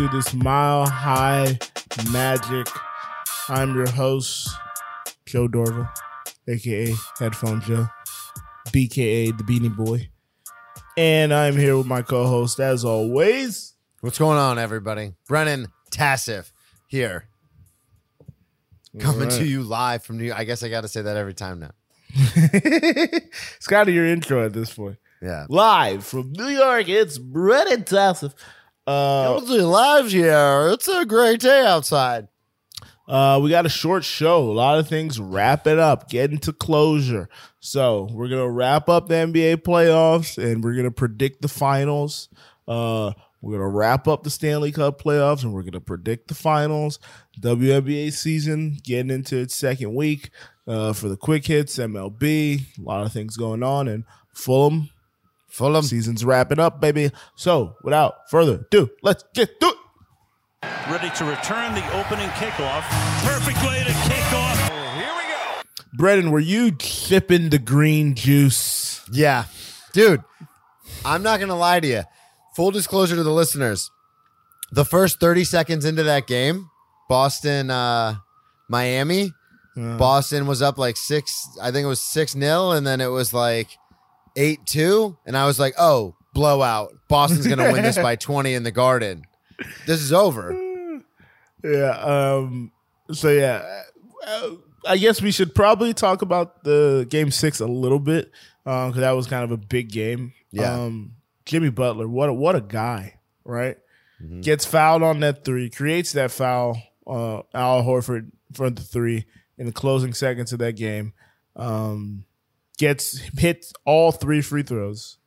Into this mile high magic. I'm your host, Joe Dorville, aka Headphone Joe, BKA the Beanie Boy. And I'm here with my co host, as always. What's going on, everybody? Brennan Tassif here. Coming All to you live from New York. I guess I got to say that every time now. it's kind of your intro at this point. Yeah. Live from New York, it's Brennan Tassif. Uh, live here. It's a great day outside. Uh, we got a short show. A lot of things wrapping up, getting to closure. So we're gonna wrap up the NBA playoffs, and we're gonna predict the finals. Uh, we're gonna wrap up the Stanley Cup playoffs, and we're gonna predict the finals. WNBA season getting into its second week. Uh, for the quick hits, MLB, a lot of things going on, and Fulham Fulham. season's wrapping up, baby. So without further ado, let's get to it. ready to return the opening kickoff. Perfect way to kick off. Here we go. Brennan, were you sipping the green juice? Yeah. Dude, I'm not going to lie to you. Full disclosure to the listeners. The first 30 seconds into that game, Boston, uh, Miami, Boston was up like six, I think it was 6 0, and then it was like 8 2. And I was like, oh, blowout. Boston's going to win this by 20 in the garden. This is over. Yeah. Um. So yeah, I guess we should probably talk about the game six a little bit because that was kind of a big game. Yeah. Um. Jimmy Butler, what a, what a guy, right? Mm-hmm. Gets fouled on that three, creates that foul. Uh, Al Horford for the three in the closing seconds of that game. Um, gets hits all three free throws.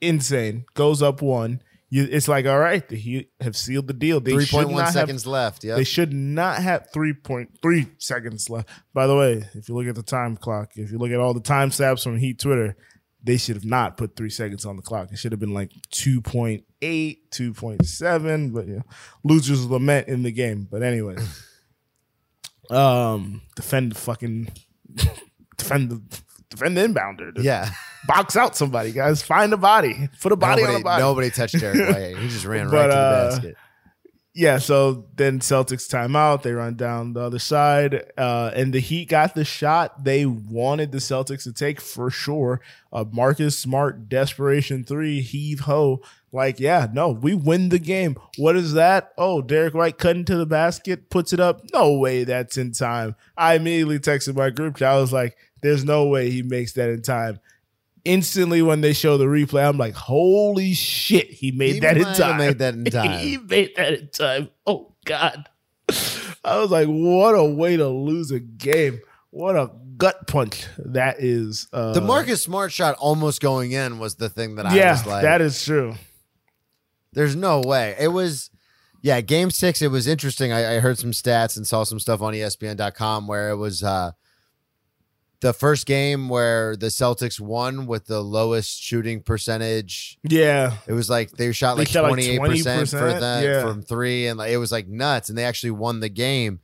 Insane. Goes up one. You, it's like all right, the Heat have sealed the deal. They 3.1 not have seconds left. Yeah. they should not have 3.3 seconds left. By the way, if you look at the time clock, if you look at all the time stamps from Heat Twitter, they should have not put three seconds on the clock. It should have been like 2.8, 2.7. But, you know, losers lament in the game. But anyway, um, defend the fucking, defend the, defend the inbounder. yeah. Box out somebody, guys. Find a body. Put a body nobody, on a body. nobody touched Derrick White. He just ran right to the uh, basket. yeah, so then Celtics timeout. They run down the other side, uh, and the Heat got the shot they wanted the Celtics to take for sure. A Marcus Smart desperation three, heave ho. Like, yeah, no, we win the game. What is that? Oh, Derrick White cutting to the basket, puts it up. No way that's in time. I immediately texted my group chat. I was like, there's no way he makes that in time. Instantly, when they show the replay, I'm like, "Holy shit, he made He that in might have time! made that in time. he made that in time. Oh God. I was like, what a way to lose a game. What a gut punch that is. Uh, The Marcus Smart shot almost going in was the thing that I yeah, was like, that is true. there's no way. It was, yeah, game six, it was interesting. I, I heard some stats and saw some stuff on ESPN.com where it was uh, the first game where the Celtics won with the lowest shooting percentage. Yeah, It was like they shot They like shot like 28% for 20%, that yeah. from three, and like, it was like nuts, and they actually won the game.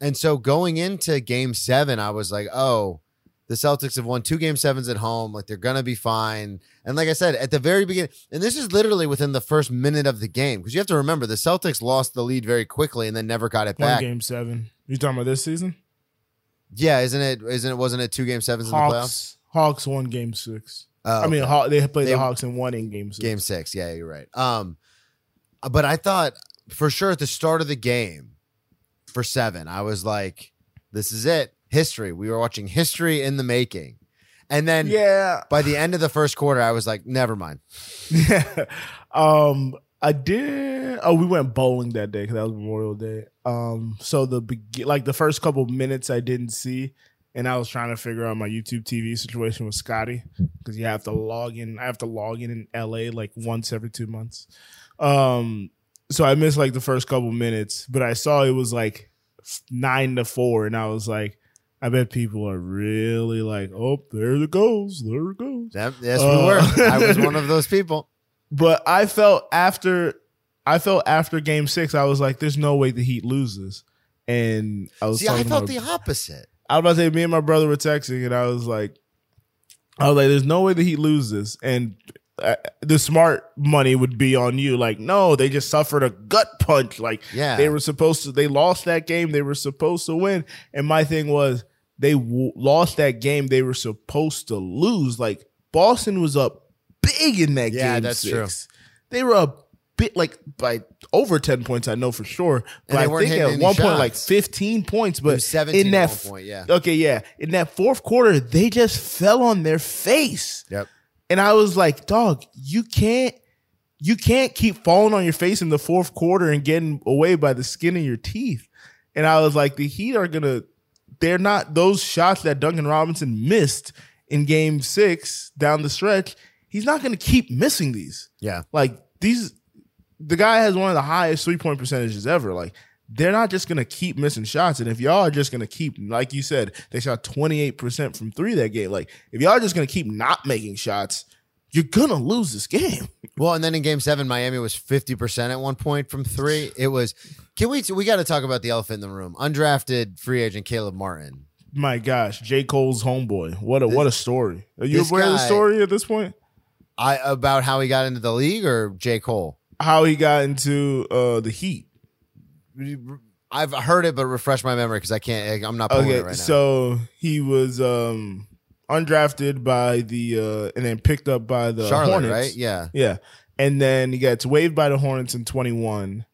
And so going into game seven, I was like, oh, the Celtics have won two game sevens at home. Like they're gonna be fine. And like I said, at the very beginning, and this is literally within the first minute of the game, because you have to remember the Celtics lost the lead very quickly and then never got it one back. game seven. You talking about this season? Yeah, isn't it? Isn't it? Wasn't it two game sevens in the playoffs? Hawks. Hawks won game six. Oh, I mean, okay. They played They- the Hawks and won in game six. game six. Yeah, you're right. Um, but I thought for sure at the start of the game for seven, I was like, "This is it, history." We were watching history in the making, and then Yeah. by the end of the first quarter, I was like, "Never mind." Yeah. um, I did. Oh, we went bowling that day because that was Memorial Day. Um, so the like the first couple minutes I didn't see, and I was trying to figure out my YouTube TV situation with Scotty because you have to log in. I have to log in in LA like once every two months. Um, so I missed like the first couple minutes, but I saw it was like nine to four, and I was like, I bet people are really like, oh, there it goes, there it goes. That, yes, we Uh, were. I was one of those people. But I felt after I felt after game six, I was like, there's no way the Heat loses. And I was See, I felt the opposite. I was about to say me and my brother were texting and I was like I was like, there's no way the Heat loses. And uh, the smart money would be on you. Like, no, they just suffered a gut punch. Like, Yeah. they were supposed to. They lost that game. They were supposed to win. And my thing was, they w- lost that game. They were supposed to lose. Like, Boston was up big in that Yeah, game. that's six. They were a bit like by over ten points. I know for sure. But I think at one point like fifteen points. But was 17 in at that one point, yeah. Okay, yeah. In that fourth quarter, they just fell on their face. Yep. And I was like, dog, you can't you can't keep falling on your face in the fourth quarter and getting away by the skin of your teeth. And I was like, the Heat are gonna they're not those shots that Duncan Robinson missed in game six down the stretch, he's not gonna keep missing these. Yeah. Like these the guy has one of the highest three point percentages ever. Like they're not just gonna keep missing shots. And if y'all are just gonna keep, like you said, they shot 28% from three that game. Like if y'all are just gonna keep not making shots, you're gonna lose this game. Well, and then in game seven, Miami was 50% at one point from three. It was, can we, we got to talk about the elephant in the room. Undrafted free agent Caleb Martin. My gosh, J. Cole's homeboy. What a what a story. Are you this aware of the story at this point? I, about how he got into the league or J. Cole? How he got into uh the Heat. I've heard it, but refresh my memory because I can't, I'm not pulling it Okay, right now. so he was um undrafted by the uh and then picked up by the Charlotte, Hornets. right? Yeah. Yeah. And then he gets waived by the Hornets in 21.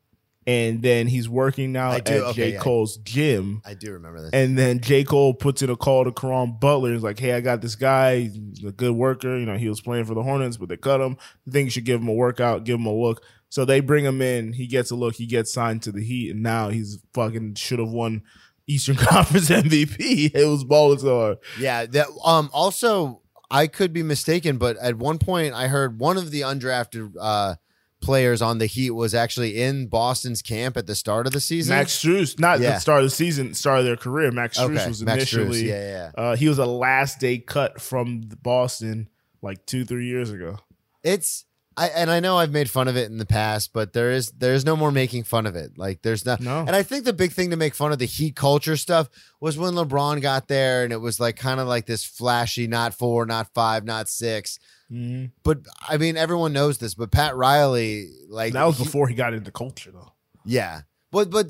And then he's working now I at okay, J. yeah. Cole's gym. I do remember this. And then J. Cole puts in a call to Caron Butler. He's like, hey, I got this guy. He's a good worker. You know, he was playing for the Hornets, but they cut him. I think you should give him a workout, give him a look. So they bring him in. He gets a look. He gets signed to the Heat. And now he's fucking should have won Eastern Conference MVP. It was hard. Yeah. That um also I could be mistaken, but at one point I heard one of the undrafted uh players on the Heat was actually in Boston's camp at the start of the season. Max Strus, not Yeah. the start of the season, start of their career. Max Strus Okay, was Max Strus, initially, yeah, yeah. Uh, he was a last day cut from Boston like two, three years ago. It's I and I know I've made fun of it in the past, but there is there's no more making fun of it. Like there's not No. and I think the big thing to make fun of the heat culture stuff was when LeBron got there and it was like kind of like this flashy, not four, not five, not six. But I mean everyone knows this, but Pat Riley, like That was he- before he got into culture, though. Yeah. But but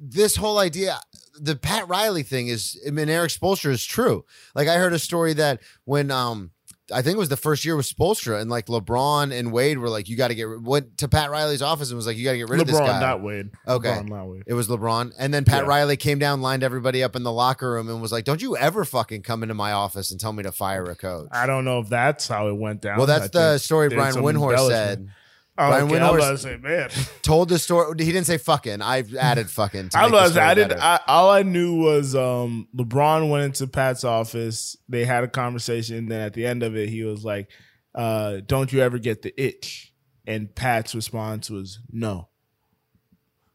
this whole idea the Pat Riley thing is I mean Erik Spoelstra is true. Like I heard a story that when um I think it was the first year with Spoelstra and like LeBron and Wade were like you got to get went to Pat Riley's office and was like you got to get rid of this LeBron, guy. not Wade. Okay. LeBron, not Wade. It was LeBron. And then Pat Yeah. Riley came down, lined everybody up in the locker room and was like, "Don't you ever fucking come into my office and tell me to fire a coach." I don't know if that's how it went down. well, that's I the story Brian Windhorst said. Oh, Brian okay. I was Windhorst- about to say, man. Told the story. He didn't say fucking. I've added fucking. To I was. story I didn't. I, all I knew was um, LeBron went into Pat's office. They had a conversation. Then at the end of it, he was like, uh, "Don't you ever get the itch?" And Pat's response was, "No."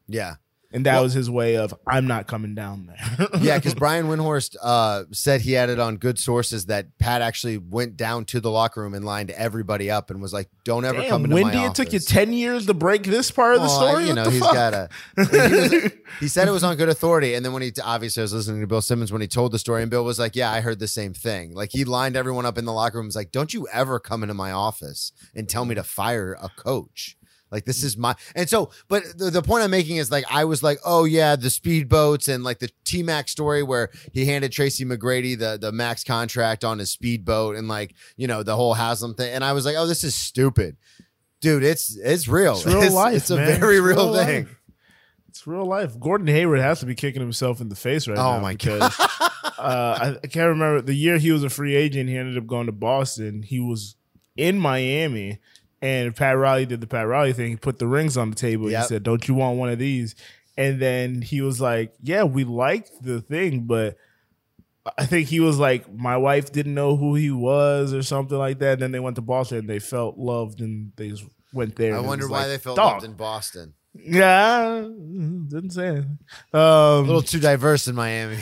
yeah. And that Well- was his way of, "I'm not coming down there." Yeah, because Brian Windhorst uh, said he had it on good sources that Pat actually went down to the locker room and lined everybody up and was like, "Don't ever come Damn, into my Wendy, office." it took you ten years to break this part of the story. You What know, he's fuck? got a. He, was- he said it was on good authority, and then when he obviously I was listening to Bill Simmons when he told the story, and Bill was like, "Yeah, I heard the same thing." Like he lined everyone up in the locker room. Was like, "Don't you ever come into my office and tell me to fire a coach." Like this is my and so, but the, the point I'm making is like I was like, oh yeah, the speedboats and like the T Max story where he handed Tracy McGrady the the max contract on his speedboat and like you know the whole Haslem thing, and I was like, oh, this is stupid, dude. It's it's real. It's real life, It's a man. very It's real, real thing. life. It's real life. Gordon Hayward has to be kicking himself in the face right Oh now. my because, uh, I, I can't remember the year he was a free agent. He ended up going to Boston. He was in Miami, and Pat Riley did the Pat Riley thing. He put the rings on the table. Yep. He said, "Don't you want one of these?" And then he was like, "Yeah, we liked the thing, but." I think he was like, my wife didn't know who he was or something like that. And then they went to Boston and they felt loved and they just went there. I wonder why like, they felt "Dog." loved in Boston. Yeah, didn't say anything. Um, A little too diverse in Miami.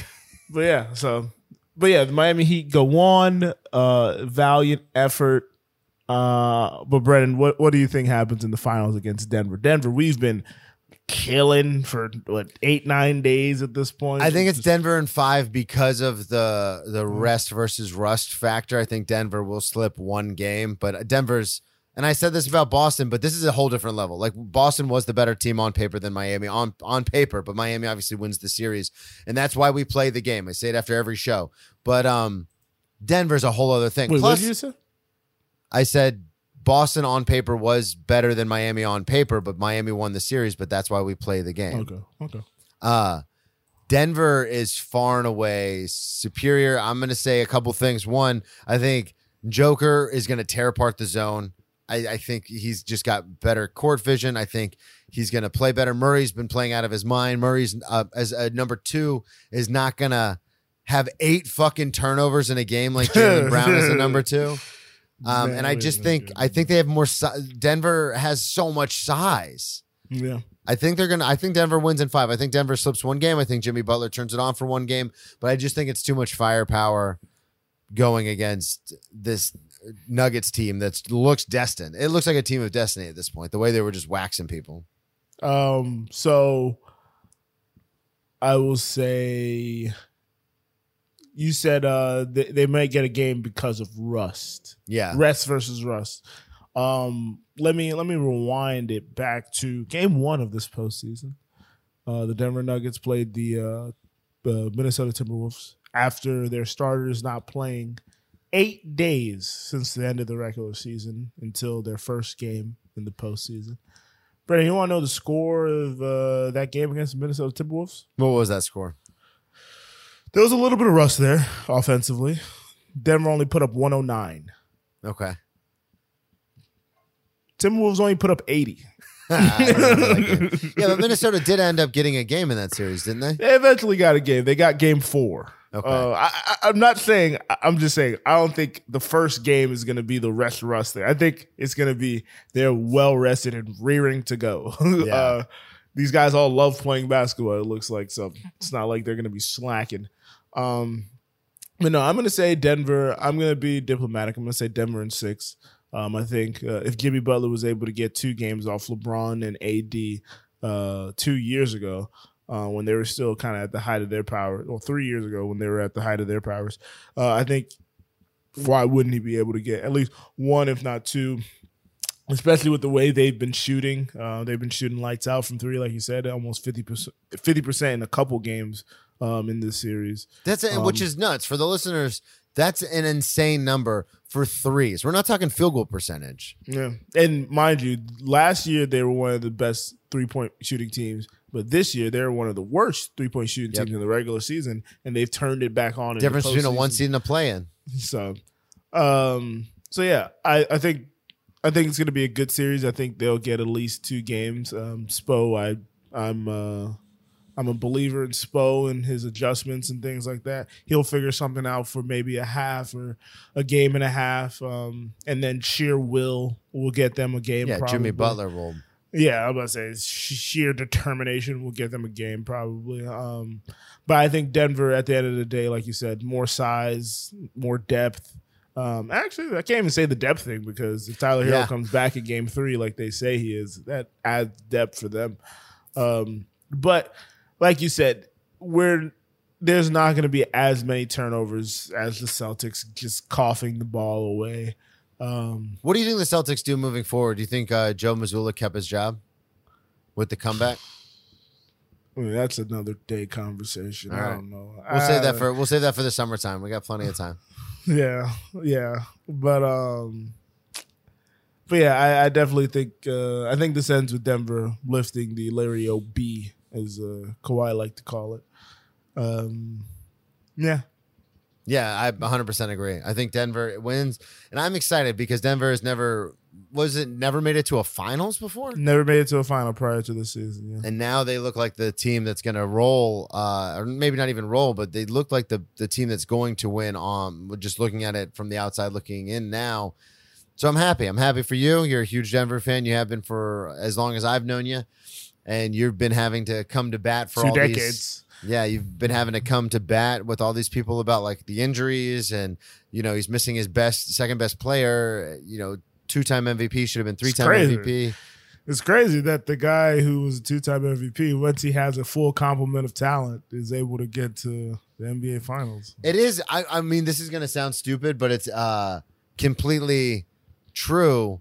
but yeah, so but yeah, the Miami Heat go on, uh, valiant effort. Uh, but Brennan, what what do you think happens in the finals against Denver? Denver, we've been killing for what eight nine days at this point. I think it's Denver in five because of the the rest versus rust factor. I think Denver will slip one game, but Denver's and I said this about Boston, but this is a whole different level. Like Boston was the better team on paper than Miami on on paper, but Miami obviously wins the series, and that's why we play the game. I say it after every show, but um, Denver's a whole other thing. Wait, Plus, did you say? I said Boston on paper was better than Miami on paper, but Miami won the series, but that's why we play the game. Okay, okay. Uh Denver is far and away superior. I'm going to say a couple things. One, I think Joker is going to tear apart the zone. I, I think he's just got better court vision. I think he's going to play better. Murray's been playing out of his mind. Murray's uh, as a number two is not going to have eight fucking turnovers in a game like Jaylen Brown is a number two. Um, and I just think. I think they have more. Si- Denver has so much size. Yeah. I think they're gonna. I think Denver wins in five. I think Denver slips one game. I think Jimmy Butler turns it on for one game. But I just think it's too much firepower going against this Nuggets team that looks destined. It looks like a team of destiny at this point. The way they were just waxing people. Um. So I will say you said uh they, they might get a game because of rust. Yeah, Rest versus rust. Um. Let me let me rewind it back to game one of this postseason. Uh, the Denver Nuggets played the uh, the Minnesota Timberwolves after their starters not playing eight days since the end of the regular season until their first game in the postseason. Brandon, you want to know the score of uh, that game against the Minnesota Timberwolves? what was that score? There was a little bit of rust there offensively. Denver only put up 109. Okay, Timberwolves only put up 80. I don't know that game. yeah, but Minnesota did end up getting a game in that series, didn't they? They eventually got a game. They got game four. Okay. Uh, I, I'm not saying. I'm just saying. I don't think the first game is going to be the rest rust there. I think it's going to be they're well rested and rearing to go. Yeah. uh, these guys all love playing basketball. It looks like so. It's not like they're going to be slacking. Um, but no, I'm going to say Denver. I'm going to be diplomatic. I'm going to say Denver in six. Um, I think uh, if Jimmy Butler was able to get two games off LeBron and AD uh, two years ago, uh, when they were still kind of at the height of their power, or three years ago when they were at the height of their powers, uh, I think why wouldn't he be able to get at least one, if not two? Especially with the way they've been shooting, uh, they've been shooting lights out from three, like you said, almost fifty percent, fifty percent in a couple games um, in this series. That's which Um, is nuts for the listeners. That's an insane number for threes. We're not talking field goal percentage. Yeah, and mind you, last year they were one of the best three point shooting teams, but this year they're one of the worst three point shooting Yep. teams in the regular season, and they've turned it back on. in the Difference between a one seed and a play in. So, um, so yeah, I, I think I think it's gonna be a good series. I think they'll get at least two games. Um, Spo, I I'm uh, I'm a believer in Spo and his adjustments and things like that. He'll figure something out for maybe a half or a game and a half, um, and then sheer will will get them a game. Yeah, probably. Jimmy Butler will. Yeah, I'm about to say sheer determination will get them a game probably. Um, but I think Denver at the end of the day, like you said, more size, more depth. Um, actually, I can't even say the depth thing because if Tyler Herro Yeah. comes back in Game Three, like they say he is, that adds depth for them. Um, but like you said, we're there's not going to be as many turnovers as the Celtics just coughing the ball away. Um, What do you think the Celtics do moving forward? Do you think uh, Joe Mazzulla kept his job with the comeback? I mean, that's another day conversation. All I right. don't know. We'll save that Uh, for we'll save that for the summertime. We got plenty of time. Yeah, yeah, but um, but yeah, I, I definitely think uh, I think this ends with Denver lifting the Larry O B as uh, Kawhi like to call it. Um, yeah, Yeah, I 100% agree. I think Denver wins, and I'm excited because Denver has never was it never made it to a finals before, never made it to a final prior to this season. Yeah, and now they look like the team that's going to roll, uh, or maybe not even roll, but they look like the the team that's going to win. Um, just looking at it from the outside looking in now, so I'm happy. I'm happy for you. You're a huge Denver fan. You have been for as long as I've known you, and you've been having to come to bat for two all decades. these. Yeah, you've been having to come to bat with all these people about like the injuries and you know he's missing his best second best player. You know, two time MVP should have been three time. MVP. It's crazy that the guy who was a two-time MVP, once he has a full complement of talent, is able to get to the NBA Finals. It is. I, I mean, this is going to sound stupid, but it's uh, completely true.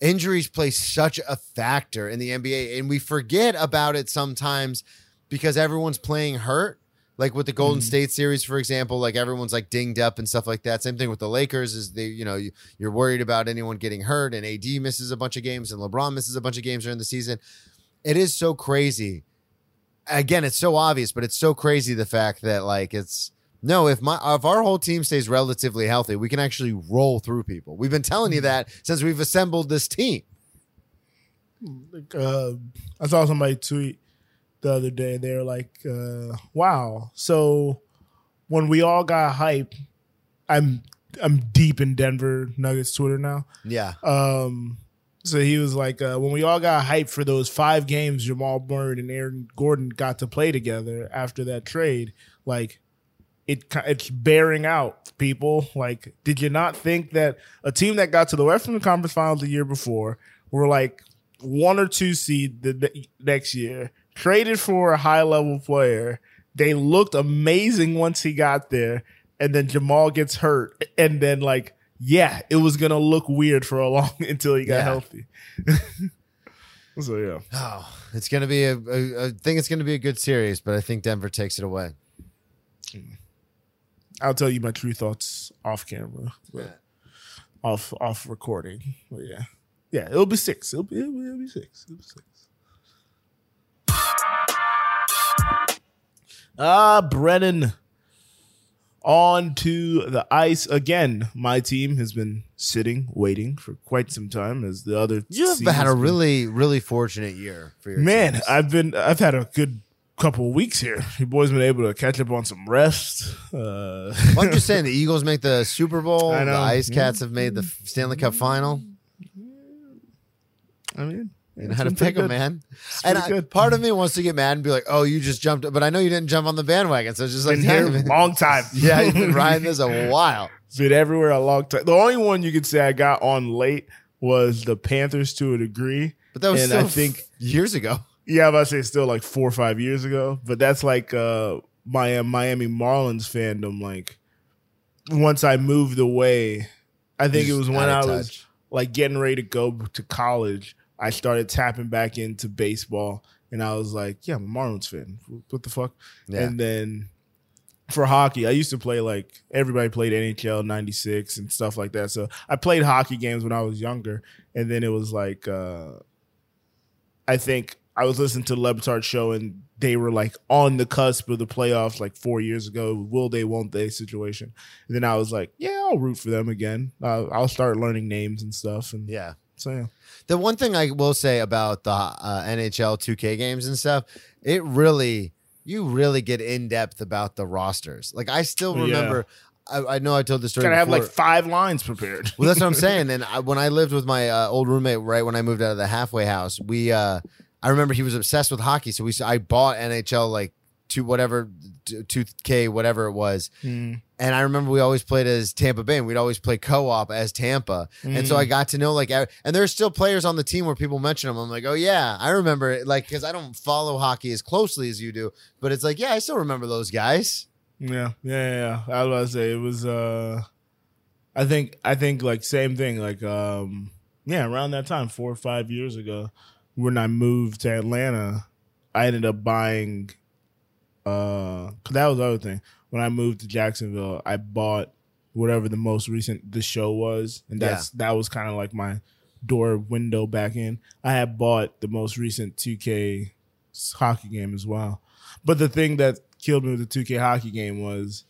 Injuries play such a factor in the NBA, and we forget about it sometimes because everyone's playing hurt. Like with the Golden mm-hmm. State series, for example, like everyone's like dinged up and stuff like that. Same thing with the Lakers is they, you know, you, you're worried about anyone getting hurt, and AD misses a bunch of games, and LeBron misses a bunch of games during the season. It is so crazy again, it's so obvious, but it's so crazy the fact that like it's no, if my if our whole team stays relatively healthy, we can actually roll through people. We've been telling you that since we've assembled this team. Like, uh, I saw somebody tweet the other day. They're like, uh, "Wow!" So when we all got hype, I'm I'm deep in Denver Nuggets Twitter now. Yeah. Um, so he was like, uh, when we all got hyped for those five games, Jamal Murray and Aaron Gordon got to play together after that trade. Like, it it's bearing out. People like, did you not think that a team that got to the Western Conference Finals the year before were like one or two seed the ne- next year, traded for a high level player? They looked amazing once he got there, and then Jamal gets hurt, and then like yeah, it was gonna look weird for a long until he got Yeah. healthy. so yeah, Oh, it's gonna be a, a. I think it's gonna be a good series, but I think Denver takes it away. Mm. I'll tell you my true thoughts off camera, but off off recording. But yeah, yeah, it'll be six. It'll be it'll be, it'll be six. It'll be six. Ah, Brennan. On to the ice again. My team has been sitting, waiting for quite some time as the other. You have had a been- really, really fortunate year for your Man, teams. I've been I've had a good couple weeks here. You boys been able to catch up on some rest. Uh, Well, I'm just saying the Eagles make the Super Bowl. I The. Ice Cats have made the Stanley Cup final. I mean, You know how to pick them, man. And I, part of me wants to get mad and be like, "Oh, you just jumped," but I know you didn't jump on the bandwagon, so it's just like, been here a long time. yeah, you've been riding this a while. been everywhere a long time. The only one you could say I got on late was the Panthers to a degree. But that was and still I think years ago. Yeah, I was about to say still like four or five years ago. But that's like uh my Miami Marlins fandom. Like once I moved away, I think it was when I of was like getting ready to go to college. I started tapping back into baseball, and I was like, "Yeah, I'm a Marlins fan. What the fuck?" Yeah. And then for hockey, I used to play like everybody played NHL '96 and stuff like that. So I played hockey games when I was younger, and then it was like uh, I think I was listening to the Le Batard show, and they were like on the cusp of the playoffs like four years ago. Will they? Won't they? Situation. And then I was like, yeah, I'll root for them again. Uh, I'll start learning names and stuff. And Yeah. so yeah. The one thing I will say about the uh, NHL 2K games and stuff, it really, you really get in depth about the rosters. Like I still Yeah. remember. I, I know I told the story. Gotta have like five lines prepared. Well, that's what I'm saying. And I, when I lived with my uh, old roommate, right when I moved out of the halfway house, we, uh, I remember he was obsessed with hockey. So we, I bought NHL like two whatever, two K whatever it was. Mm. And I remember we always played as Tampa Bay, and we'd always play co-op as Tampa. And Mm. so I got to know like, and there's still players on the team where people mention them. I'm like, oh yeah, I remember it. Like, because I don't follow hockey as closely as you do, but it's like, yeah, I still remember those guys. Yeah, yeah, yeah. yeah. I was about to say it was. uh I think I think like same thing. Like um yeah, around that time, four or five years ago, when I moved to Atlanta, I ended up buying. uh 'cause that was the other thing. When I moved to Jacksonville, I bought whatever the most recent the show was, and that's that was kind of like my door window back in. I had bought the most recent 2K hockey game as well. But the thing that killed me with the 2K hockey game was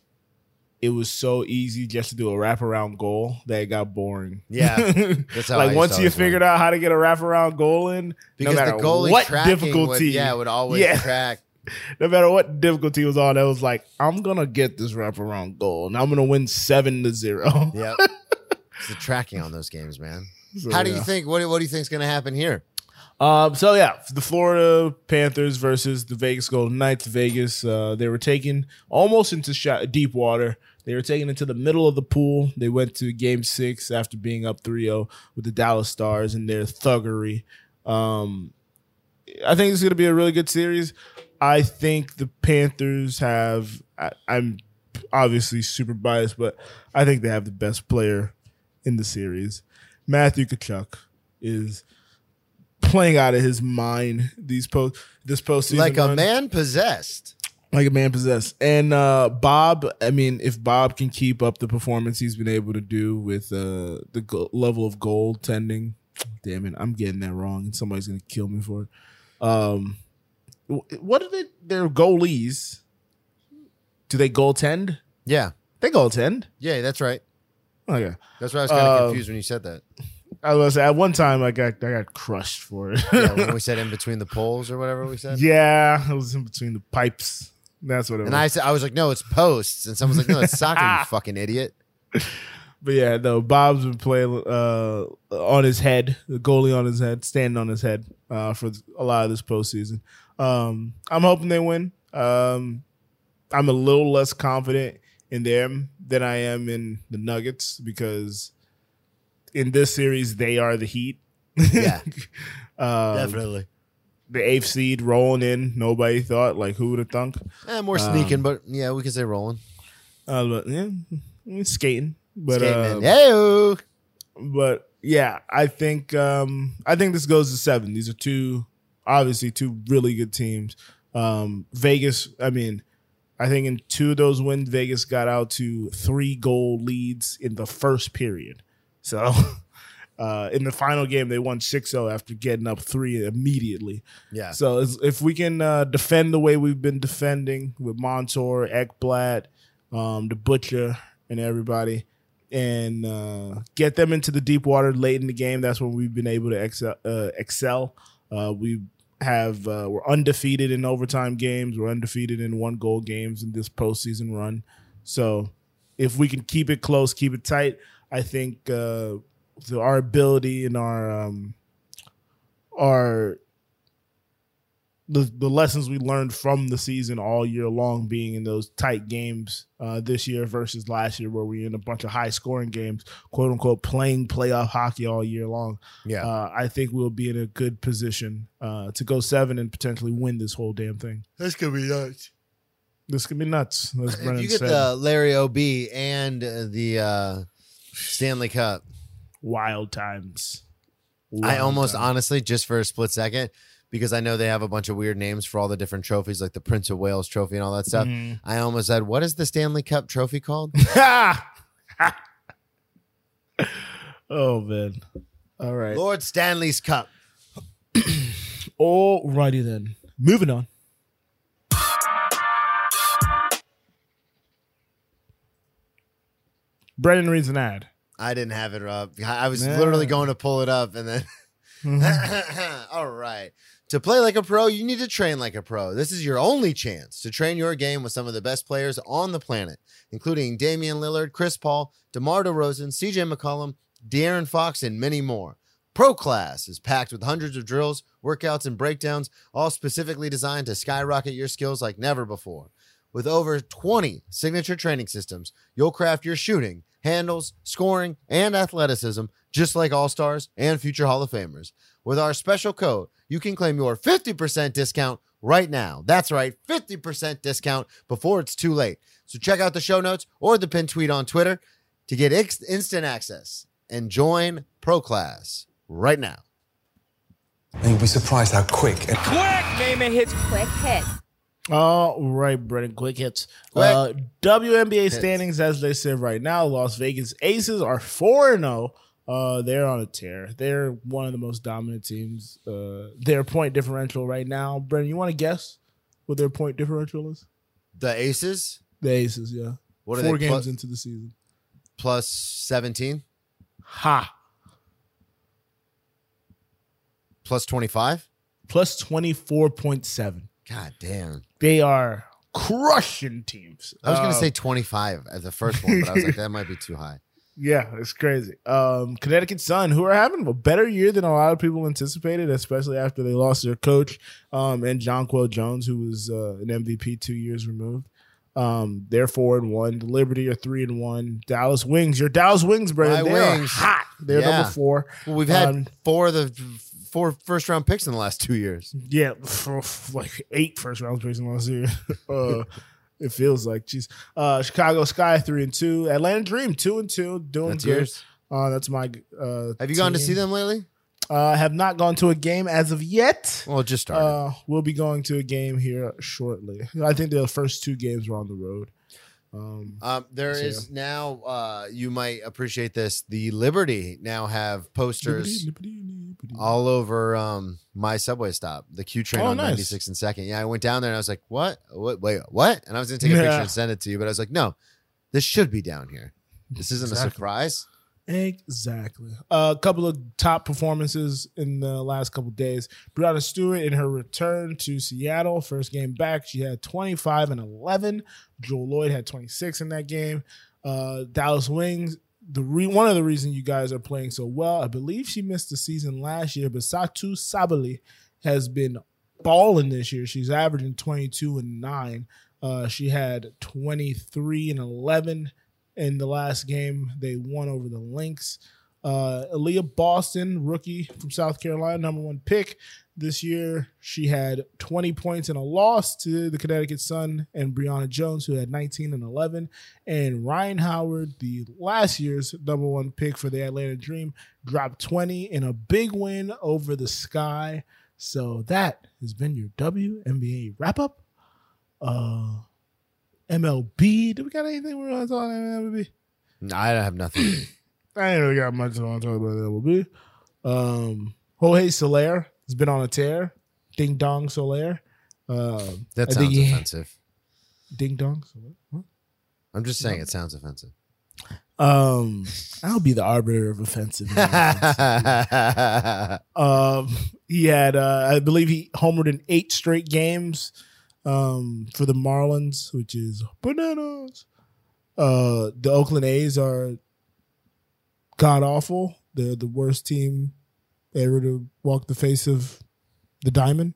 it was so easy just to do a wraparound goal that it got boring. Yeah, that's how like once you figured out how to get a wraparound goal in, Because no the matter goalie what difficulty, would, yeah, would always Yeah. track. no matter what difficulty was on, I was like, I'm gonna get this wraparound goal, and I'm gonna win seven to zero. Yep. it's the tracking on those games, man. So, How do yeah. you think? What do, what do you think is going to happen here? Um, so yeah, the Florida Panthers versus the Vegas Golden Knights. Vegas, uh, they were taken almost into sha deep water. They were taken into the middle of the pool. They went to game six after being up 3 0 with the Dallas Stars and their thuggery. Um, I think it's going to be a really good series. I think the Panthers have, I, I'm obviously super biased, but I think they have the best player in the series. Matthew Tkachuk is playing out of his mind these post this postseason like a run. man possessed. like a man possessed. And uh, Bob, I mean, if Bob can keep up the performance he's been able to do with uh, the go- level of goaltending, damn it, I'm getting that wrong, and somebody's gonna kill me for it. Um, what are they? Their goalies? Do they goaltend? Yeah, They goaltend. yeah, that's right. Okay. That's why I was kind of Um, confused when you said that. I was at one time I got I got crushed for it. Yeah, when we said in between the poles or whatever we said. yeah, it was in between the pipes. That's what it And was. I said, I was like, no, it's posts. And someone's like, no, it's soccer, you fucking idiot. But yeah, no, Bob's been playing uh, on his head, the goalie on his head, standing on his head uh, for a lot of this postseason. Um, I'm hoping they win. Um, I'm a little less confident in them than I am in the Nuggets because in this series they are the Heat. Yeah, uh, definitely. The eighth seed rolling in. Nobody thought like who would have thunk. Eh, more sneaking, but yeah, we could say rolling. Uh, but yeah, skating. But Skating uh, but yeah, I think um I think this goes to seven. These are two obviously two really good teams. Um Vegas, I mean, I think in two of those wins, Vegas got out to three goal leads in the first period. So uh in the final game they won 6-0 after getting up three immediately. Yeah. So if we can uh, defend the way we've been defending with Montour, Ekblad, um, the Butcher, and everybody, and uh, get them into the deep water late in the game, that's when we've been able to excel. Uh, excel. Uh, we have uh, we're undefeated in overtime games. We're undefeated in one goal games in this postseason run. So if we can keep it close, keep it tight, I think uh, the, our ability and our um, our the the lessons we learned from the season all year long being in those tight games uh, this year versus last year where we were in a bunch of high scoring games, quote unquote, playing playoff hockey all year long. Yeah. Uh, I think we'll be in a good position uh, to go seven and potentially win this whole damn thing. This could be nuts. This could be nuts. As If you get said. the Larry OB and uh, the uh, Stanley Cup, wild times. I almost times. honestly, just for a split second, because I know they have a bunch of weird names for all the different trophies, like the Prince of Wales trophy and all that stuff. Mhm. I almost said, "What is the Stanley Cup trophy called?" oh man. All right. Lord Stanley's Cup. Alrighty then. Moving on. Brennan reads an ad. I didn't have it up. I was literally going to pull it up, and then. Mm-hmm. all right. To play like a pro, you need to train like a pro. This is your only chance to train your game with some of the best players on the planet, including Damian Lillard, Chris Paul, DeMar DeRozan, CJ McCollum, De'Aaron Fox, and many more. Pro Class is packed with hundreds of drills, workouts, and breakdowns, all specifically designed to skyrocket your skills like never before. With over 20 signature training systems, you'll craft your shooting, handles, scoring, and athleticism just like All Stars and future Hall of Famers. With our special code, you can claim your 50% discount right now. That's right, 50% discount before it's too late. So check out the show notes or the pin tweet on Twitter to get ex- instant access and join Pro Class right now. And you'll be surprised how quick and quick Mama hits Quick hits. All right, Brennan, quick hits. Uh, WNBA standings, as they said right now, Las Vegas Aces are 4 0. Uh, they're on a tear. They're one of the most dominant teams. Uh, their point differential right now, Brennan, you want to guess what their point differential is? The Aces, The Aces, yeah. What are Four games plu- into the season. plus 17, Ha. plus 25. Plus 24.7. God damn. They are crushing teams. I was going Uh, to say 25 at the first one, but I was like, that might be too high. Yeah, it's crazy. Um, Connecticut Sun, who are having a better year than a lot of people anticipated, especially after they lost their coach um, and Jonquel Jones, who was uh, an MVP two years removed. Um, they're four and one. The Liberty are three and one. Dallas Wings, your Dallas Wings, brother, My they're hot. They're Yeah. number four. Well, we've had Um, four of the four first round picks in the last two years. Yeah, like eight first round picks in the last year. uh, it feels like, geez. Uh, Chicago Sky three and two. Atlanta Dream two and two. Doing That's good. yours. Uh, that's my. Uh, Have you gone to see them lately? Uh, I have not gone to a game as of yet. Well, just started. Uh, we'll be going to a game here shortly. I think the first two games were on the road. Um, Um, there So, is now. Uh, you might appreciate this. The Liberty now have posters Liberty, liberty, all over um, my subway stop, the Q train Oh, on nice. 96 and Second. Yeah, I went down there and I was like, "What? What? Wait, what?" And I was gonna take a picture and send it to you, but I was like, "No, this should be down here. This isn't a surprise." Exactly. a couple of top performances in the last couple days. Breanna Stewart in her return to Seattle, first game back, she had 25 and 11. Jewell Loyd had 26 in that game. Uh, Dallas Wings, the re- one of the reasons you guys are playing so well, I believe she missed the season last year, but Satou Sabally has been balling this year. She's averaging 22 and 9. Uh, she had 23 and 11 in the last game. They won over the Lynx. Uh, Aaliyah Boston, rookie from South Carolina, number one pick this year. She had 20 points in a loss to the Connecticut Sun and Brionna Jones, who had 19 and 11. And Rhyne Howard, the last year's number one pick for the Atlanta Dream, dropped 20 in a big win over the Sky. So that has been your WNBA wrap up. Uh, MLB. Do we got anything we want to talk about MLB? No, I don't have nothing. I ain't really got much to talk about MLB. Um, Jorge Soler has been on a tear. Ding dong Soler. Um, That sounds he- offensive. Ding dong Soler. What? I'm just saying it sounds offensive. Um, I'll be the arbiter of offensive. um, he had, uh, I believe, he homered in eight straight games. Um, for the Marlins, which is bananas. Uh, the Oakland A's are god awful. They're the worst team ever to walk the face of the diamond.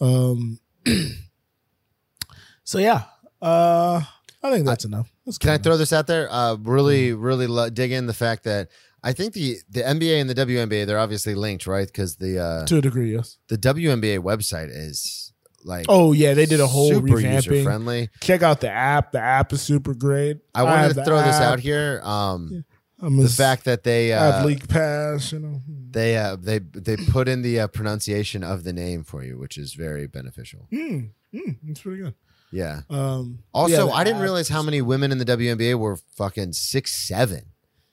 Um, so yeah, uh, I think that's enough. That's Can I enough. throw this out there? Uh, really, really lo- dig in the fact that I think the the NBA and the WNBA they're obviously linked, right? Because the uh, to a degree? Yes. the WNBA website is like Oh yeah, they did a whole super user friendly. Check out the app. The app is super great. I wanted have to throw this out here. Um, I'm the fact that they I have uh, league pass. You know. they uh, they they put in the uh, pronunciation of the name for you, which is very beneficial. Mm, mm, it's pretty good. Yeah. Um, Also, yeah, I didn't realize how many women in the WNBA were fucking six seven.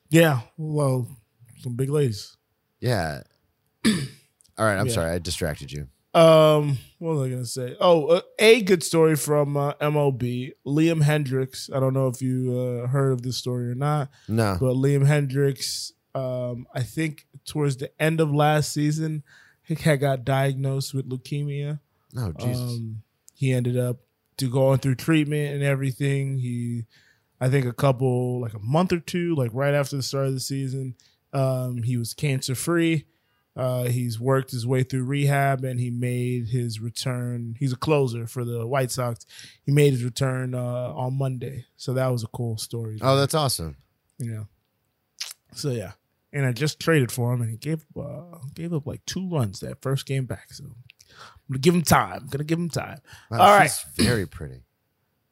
Yeah, well, some big ladies. Yeah. All right, I'm Yeah. sorry, I distracted you. Um, what was I gonna say? Oh, uh, a good story from uh, MLB. Liam Hendriks. I don't know if you uh, heard of this story or not, No. but Liam Hendriks. Um, I think towards the end of last season, he had got diagnosed with leukemia. No, Jesus. Um, he ended up to going through treatment and everything. He, I think, a couple like a month or two, like right after the start of the season, um, he was cancer free. Uh, he's worked his way through rehab and he made his return. He's a closer for the White Sox. He made his return uh, on Monday, so that was a cool story. oh, that's awesome. know. So yeah, and I just traded for him, and he gave uh, gave up like two runs that first game back. So I'm gonna give him time. I'm gonna give him time. Wow, All right, very pretty.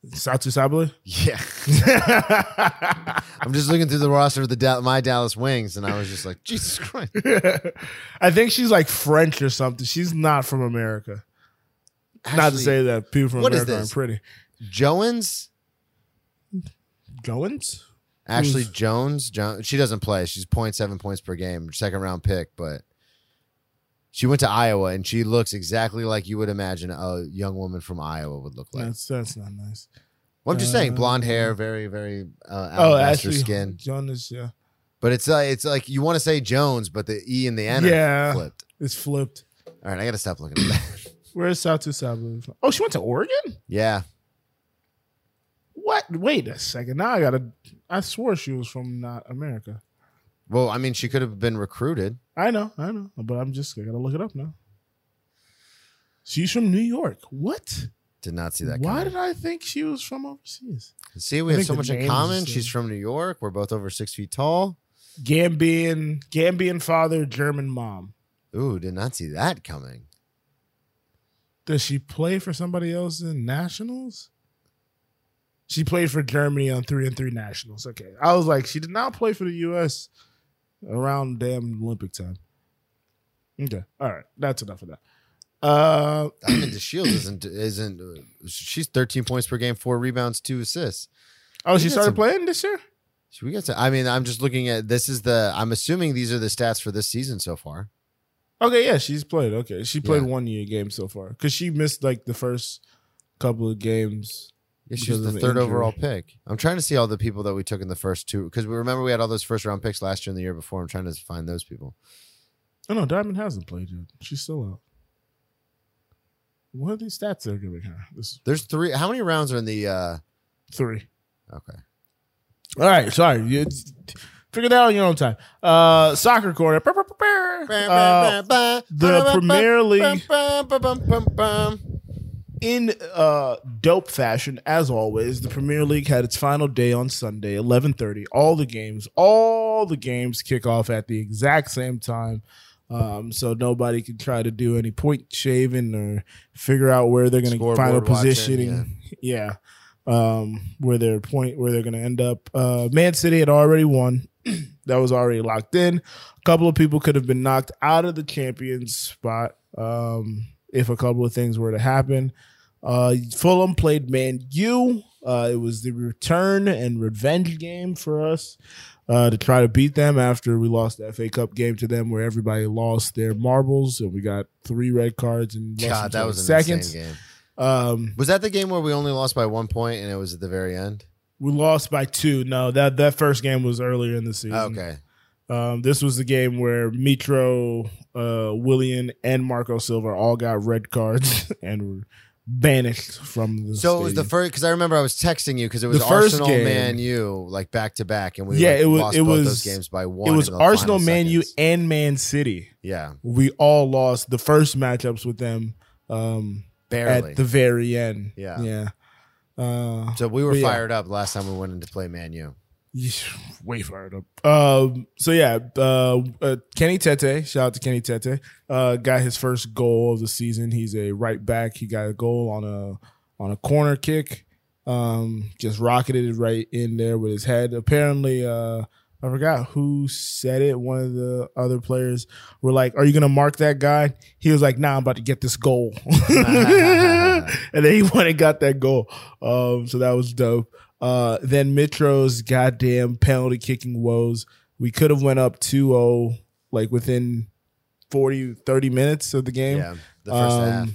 Satou Sabally. Yeah. I'm just looking through the roster of the Da- my Dallas Wings, and I was just like, Jesus Christ. I think she's like French or something. She's not from America. not to say that people from what is America this? aren't pretty. Jones, Goins? Ashley Jones, Jones. She doesn't play. She's 0.7 points per game, second round pick, but she went to Iowa, and she looks exactly like you would imagine a young woman from Iowa would look like. That's that's not nice. Well, I'm just saying, Uh, blonde hair, very, very uh, Oh, alabaster Ashley skin. Jonas. Yeah, But it's uh, it's like you want to say Jones, but the E and the N are Yeah. flipped. it's flipped. All right, I got to stop looking at that. Where's Satou from? Oh, she went to Oregon. yeah, What? Wait a second. Now I gotta. I swore she was from not America. well, I mean, she could have been recruited. I know, I know, but I'm just I gotta look it up now. She's from New York. What? Did not see that. Why coming. did I think she was from overseas? See, I we have so much in common. She's from New York. We're both over six feet tall. Gambian, Gambian father, German mom. Ooh, did not see that coming. Does she play for somebody else in nationals? She played for Germany on three and three nationals. Okay, I was like, she did not play for the U.S. around damn Olympic time. Okay, all right, that's enough of that. Uh, I mean, the Shield isn't isn't. uh, She's 13 points per game, four rebounds, two assists. oh, she started some- playing this year. We get to? I mean, I'm just looking at this. Is the? I'm assuming these are the stats for this season so far. Okay, yeah, she's played. Okay, she played Yeah. one year game so far because she missed like the first couple of games. Yeah, she was the third injury. overall pick. I'm trying to see all the people that we took in the first two because we remember we had all those first round picks last year and the year before. I'm trying to find those people. Oh no, Diamond hasn't played yet. She's still out. What are these stats they're giving her? This There's three. How many rounds are in the? uh three. Okay. All right, sorry. You figure that out on your own time. Uh, soccer corner. Uh, the Premier League in uh, dope fashion, as always, the Premier League had its final day on Sunday, eleven thirty. All the games, all the games kick off at the exact same time. Um, so nobody can try to do any point shaving or figure out where they're going to final positioning. Yeah. Um, where their point where they're going to end up. Uh, Man City had already won. that was already locked in. A couple of people could have been knocked out of the champions spot um, if a couple of things were to happen. Uh, Fulham played Man U. Uh, it was the return and revenge game for us uh, to try to beat them after we lost the FA Cup game to them, where everybody lost their marbles and we got three red cards in less God, that was 20 an seconds. game. Um, Was that the game where we only lost by one point and it was at the very end? we lost by two. No, that that first game was earlier in the season. Okay. Um, this was the game where Mitro, uh, Willian, and Marco Silva all got red cards and were banished from the. So it was the first because I remember I was texting you because it was The first Arsenal game- Man U like back to back and we Yeah, like, it was- lost it was- those games by one. It was Arsenal, Man U, and Man City. yeah, We all lost the first matchups with them um, barely. at the very end. Yeah. yeah. Uh, so we were but yeah. fired up last time we went in to play Man U. Way fired up. Um, so yeah, uh, uh, Kenny Tete, shout out to Kenny Tete, uh, got his first goal of the season. He's a right back. He got a goal on a on a corner kick. Um, just rocketed it right in there with his head. Apparently, uh, I forgot who said it. One of the other players were like, "Are you gonna mark that guy?" He was like, "Nah, I'm about to get this goal," and then he went and got that goal. Um, so that was dope. Uh, then Mitro's goddamn penalty kicking woes. We could have went up 2-0 like within 40, 30 minutes of the game. Yeah, the first Um, half.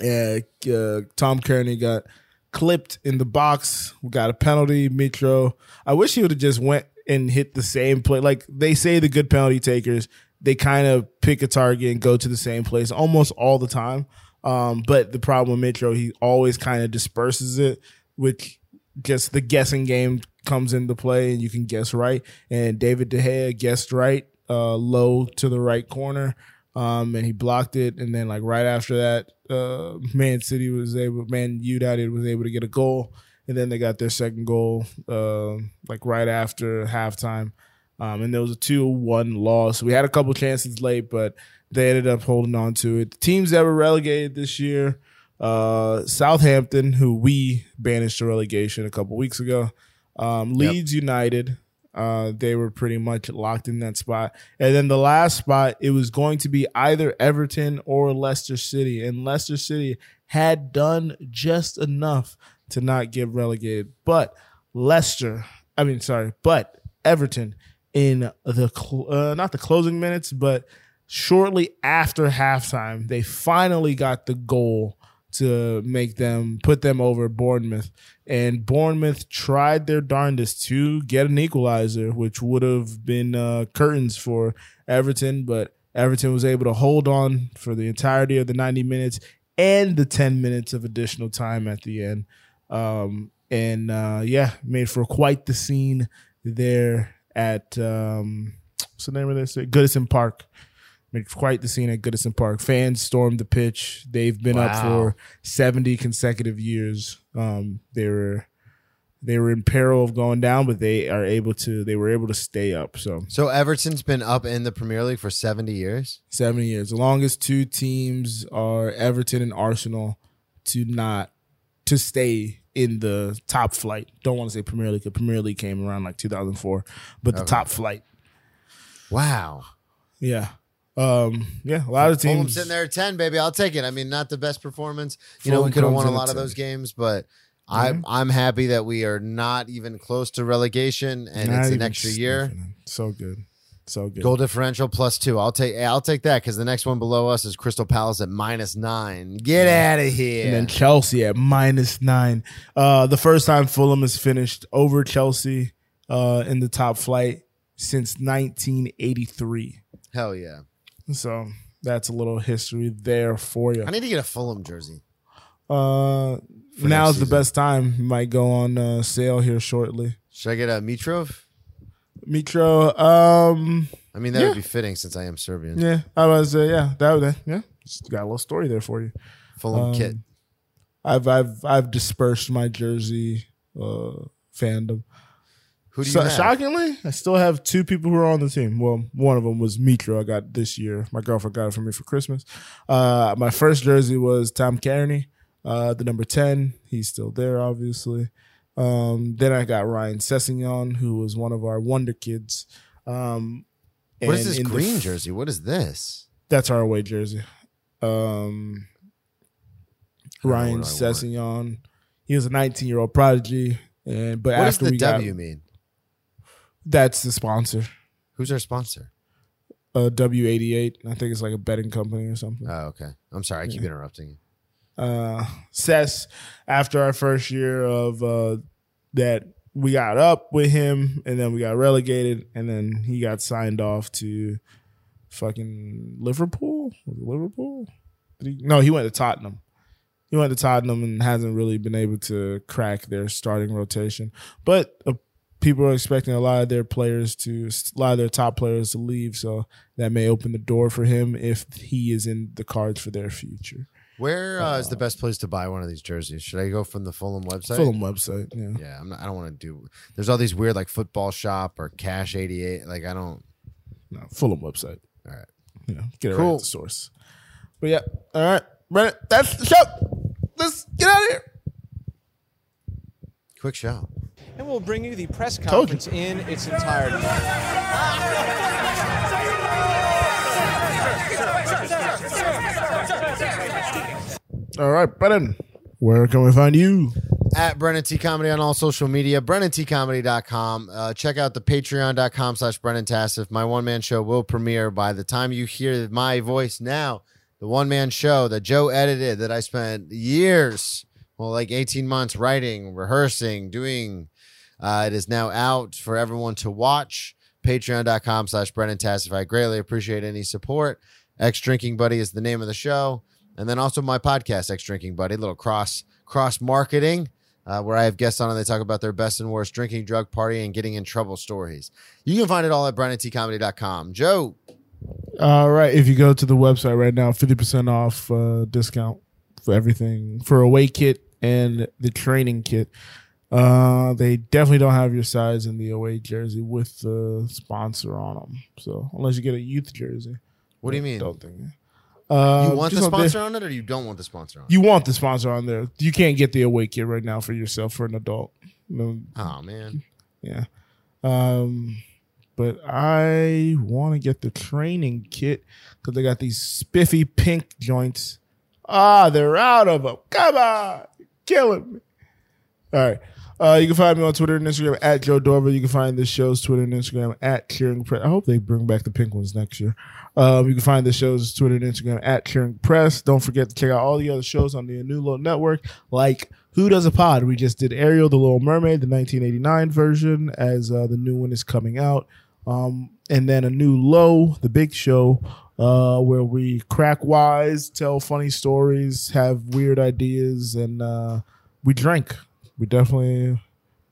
Yeah, uh, Tom Cairney got clipped in the box. We got a penalty. Mitro. I wish he would have just went and hit the same play. Like they say, the good penalty takers they kind of pick a target and go to the same place almost all the time. Um, but the problem with Mitro, he always kind of disperses it, which just the guessing game comes into play, and you can guess right. And David De Gea guessed right, uh, low to the right corner um, and he blocked it. And then like right after that, uh, Man City was able, Man United was able to get a goal, and then they got their second goal uh, like right after halftime. Um, and there was a two-one loss. We had a couple chances late, but they ended up holding on to it. The teams that were relegated this year, uh, Southampton, who we banished to relegation a couple weeks ago, um, Leeds United, uh, they were pretty much locked in that spot. And then the last spot, it was going to be either Everton or Leicester City. And Leicester City had done just enough to not get relegated. But Leicester, I mean, sorry, but Everton in the, cl- uh, not the closing minutes, but shortly after halftime, they finally got the goal to make them put them over Bournemouth. And Bournemouth tried their darndest to get an equalizer, which would have been uh, curtains for Everton, but Everton was able to hold on for the entirety of the 90 minutes and the 10 minutes of additional time at the end. Um, and uh, yeah, made for quite the scene there at um, what's the name of this? Goodison Park made quite the scene at Goodison Park. Fans stormed the pitch. They've been up for 70 consecutive years. Um, they were they were in peril of going down, but they are able to. They were able to stay up. So So Everton's been up in the Premier League for 70 years. 70 years. The longest two teams are Everton and Arsenal to not to stay in the top flight. Don't want to say Premier League. Premier League came around like 2004, but the top flight. Wow. Yeah. Um, yeah, a lot of Fulham teams sitting there at 10, baby. I'll take it. I mean, not the best performance. You know, we could have won a lot of 10. those games, but I'm I'm happy that we are not even close to relegation and Not it's an extra year. it. So good. So good. Goal differential plus two. I'll take I'll take that because the next one below us is Crystal Palace at minus nine. Get out of here. And then Chelsea at minus nine. Uh, the first time Fulham has finished over Chelsea uh, in the top flight since 1983. Hell yeah. So that's a little history there for you. I need to get a Fulham jersey. Uh, For now's the best time. Might go on uh, sale here shortly. Should I get a Mitrov? Mitro, um, I mean, that Yeah. would be fitting since I am Serbian. yeah, I was, uh, yeah, that would, yeah, just got a little story there for you. Fulham Um, kit. I've, I've, I've dispersed my jersey uh, fandom. Who do you So, have? shockingly, I still have two people who are on the team. Well, one of them was Mitro. I got this year. My girlfriend got it for me for Christmas. Uh, my first jersey was Tom Cairney, uh, the number ten. He's still there, obviously. Um, then I got Ryan Sessegnon, who was one of our wonder kids. Um, What is this the green jersey? What is this? That's our away jersey. Um, I don't know Ryan Sessegnon. He was a 19 year old prodigy, and but What does after the we W got mean? That's the sponsor. Who's our sponsor? uh, W88. I think it's like a betting company or something. Oh, okay. I'm sorry. I keep interrupting you. Uh, Sess, after our first year of uh, that, we got up with him and then we got relegated and then he got signed off to fucking Liverpool. Was it Liverpool? Did he- no, he went to Tottenham. He went to Tottenham and hasn't really been able to crack their starting rotation. But uh, people are expecting a lot of their players to, a lot of their top players to leave. So that may open the door for him if he is in the cards for their future. Where uh, is the best place to buy one of these jerseys? Should I go from the Fulham website? Fulham website. Yeah. Yeah, I'm not, I don't want to do. There's all these weird like football shop or Cash 88. Like I don't. No, Fulham website. All right. You know, get it right Cool. at the source. But yeah, all right, Brennan, that's the show. Let's get out of here. Quick show. and we'll bring you the press Told you. conference in its entirety. All right, Brennan, where can we find you? At Brennan T Comedy on all social media, BrennanTComedy.com. Uh, check out the patreon.com slash Brennan Tassif. My one man show will premiere by the time you hear my voice now. The one man show that Joe edited that I spent years, well, like 18 months writing, rehearsing, doing. Uh, it is now out for everyone to watch. Patreon.com slash Brennan Tassif. I greatly appreciate any support. Ex Drinking Buddy is the name of the show. And then also my podcast, Ex Drinking Buddy, little cross cross marketing, uh, where I have guests on and they talk about their best and worst drinking, drug, party, and getting in trouble stories. You can find it all at BrennanTComedy.com. Joe, All right, if you go to the website right now, fifty percent off uh, discount for everything for away kit and the training kit. Uh, they definitely don't have your size in the away jersey with the sponsor on them. So unless you get a youth jersey, what do you mean? don't think. Uh, you want the just on there- sponsor on it or you don't want the sponsor on it? You want the sponsor on there. You can't get the away kit right now for yourself for an adult. No, Oh, man. yeah. Um, but I want to get the training kit because they got these spiffy pink joints. Ah, they're out of them. Come on, killing me. All right. Uh, you can find me on Twitter and Instagram at Joe Dorver. You can find this show's Twitter and Instagram at Cheering Press. I hope they bring back the pink ones next year. Um, you can find the show's Twitter and Instagram at Cheering Press. Don't forget to check out all the other shows on the A New Low Network, like Who Does a Pod? We just did Ariel, the Little Mermaid, the 1989 version, as uh, the new one is coming out. Um, and then a new Low, the big show, uh, where we crack wise, tell funny stories, have weird ideas, and uh, we drink. We definitely,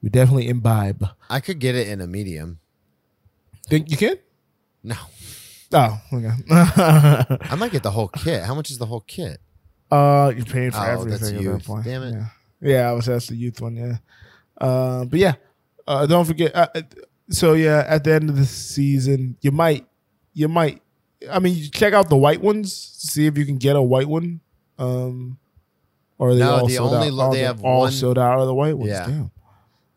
we definitely imbibe. I could get it in a medium. Think you can? No. Oh, okay. I might get the whole kit. How much is the whole kit? uh, you're paying for Oh, that's everything at that point. Damn it. Yeah, yeah I was that's the youth one. Yeah, uh, but yeah, uh, don't forget. Uh, uh, so yeah, at the end of the season, you might, you might. I mean, check out the white ones. See if you can get a white one. Um, or are they No, all the sold only out? Oh, they have all one- sold out of the white ones. Yeah. Damn.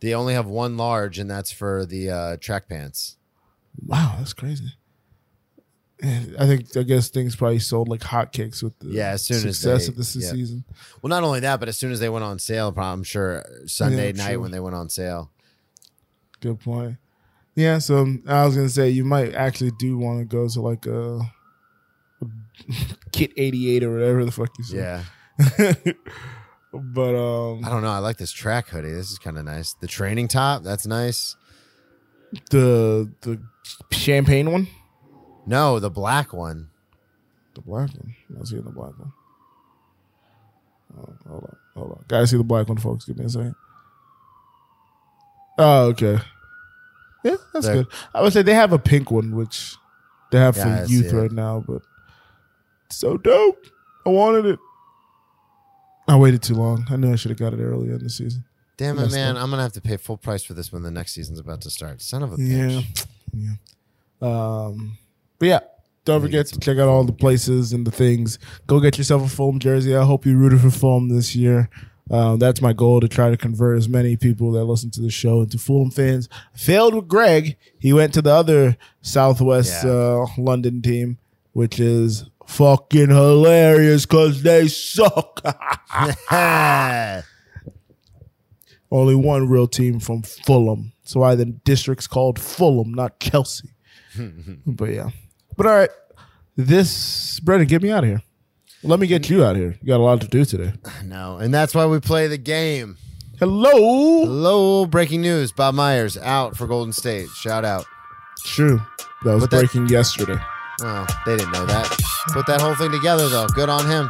They only have one large, and that's for the uh, track pants. Wow, that's crazy. I think I guess things probably sold like hotcakes with the Yeah, as soon as success they- of this yeah. season. Well, not only that, but as soon as they went on sale, probably, I'm sure Sunday Yeah, night true. when they went on sale. Good point. Yeah, so I was gonna say you might actually do want to go to like a, a kit eighty eight or whatever the fuck you say. Yeah. but um, I don't know. I like this track hoodie. This is kind of nice. The training top, that's nice. the the champagne one, No, the black one. the black one. I was seeing the black one. Oh, hold on, hold on. Gotta see the black one, folks. Give me a second. Oh, okay. Yeah, that's There. good. I would say they have a pink one, which they have for see youth right now, but so dope. I wanted it. I waited too long. I knew I should have got it earlier in the season. Damn it, man. up. I'm going to have to pay full price for this when the next season's about to start. Son of a bitch. Yeah. Um, but yeah, don't forget to check out all the places and the things. Go get yourself a Fulham jersey. I hope you rooted for Fulham this year. Um, that's my goal to try to convert as many people that listen to the show into Fulham fans. Failed with Greg. He went to the other Southwest Yeah. uh, London team, which is fucking hilarious because they suck. Only one real team from Fulham. So why the district's called Fulham, not Chelsea. but yeah. But all right. This Brennan, get me out of here. Let me get you out of here. You got a lot to do today. no. And that's why we play the game. Hello. Hello. Breaking news. Bob Myers out for Golden State. Shout out. True. That was But that- breaking yesterday. Oh, they didn't know that. Put that whole thing together, though. Good on him.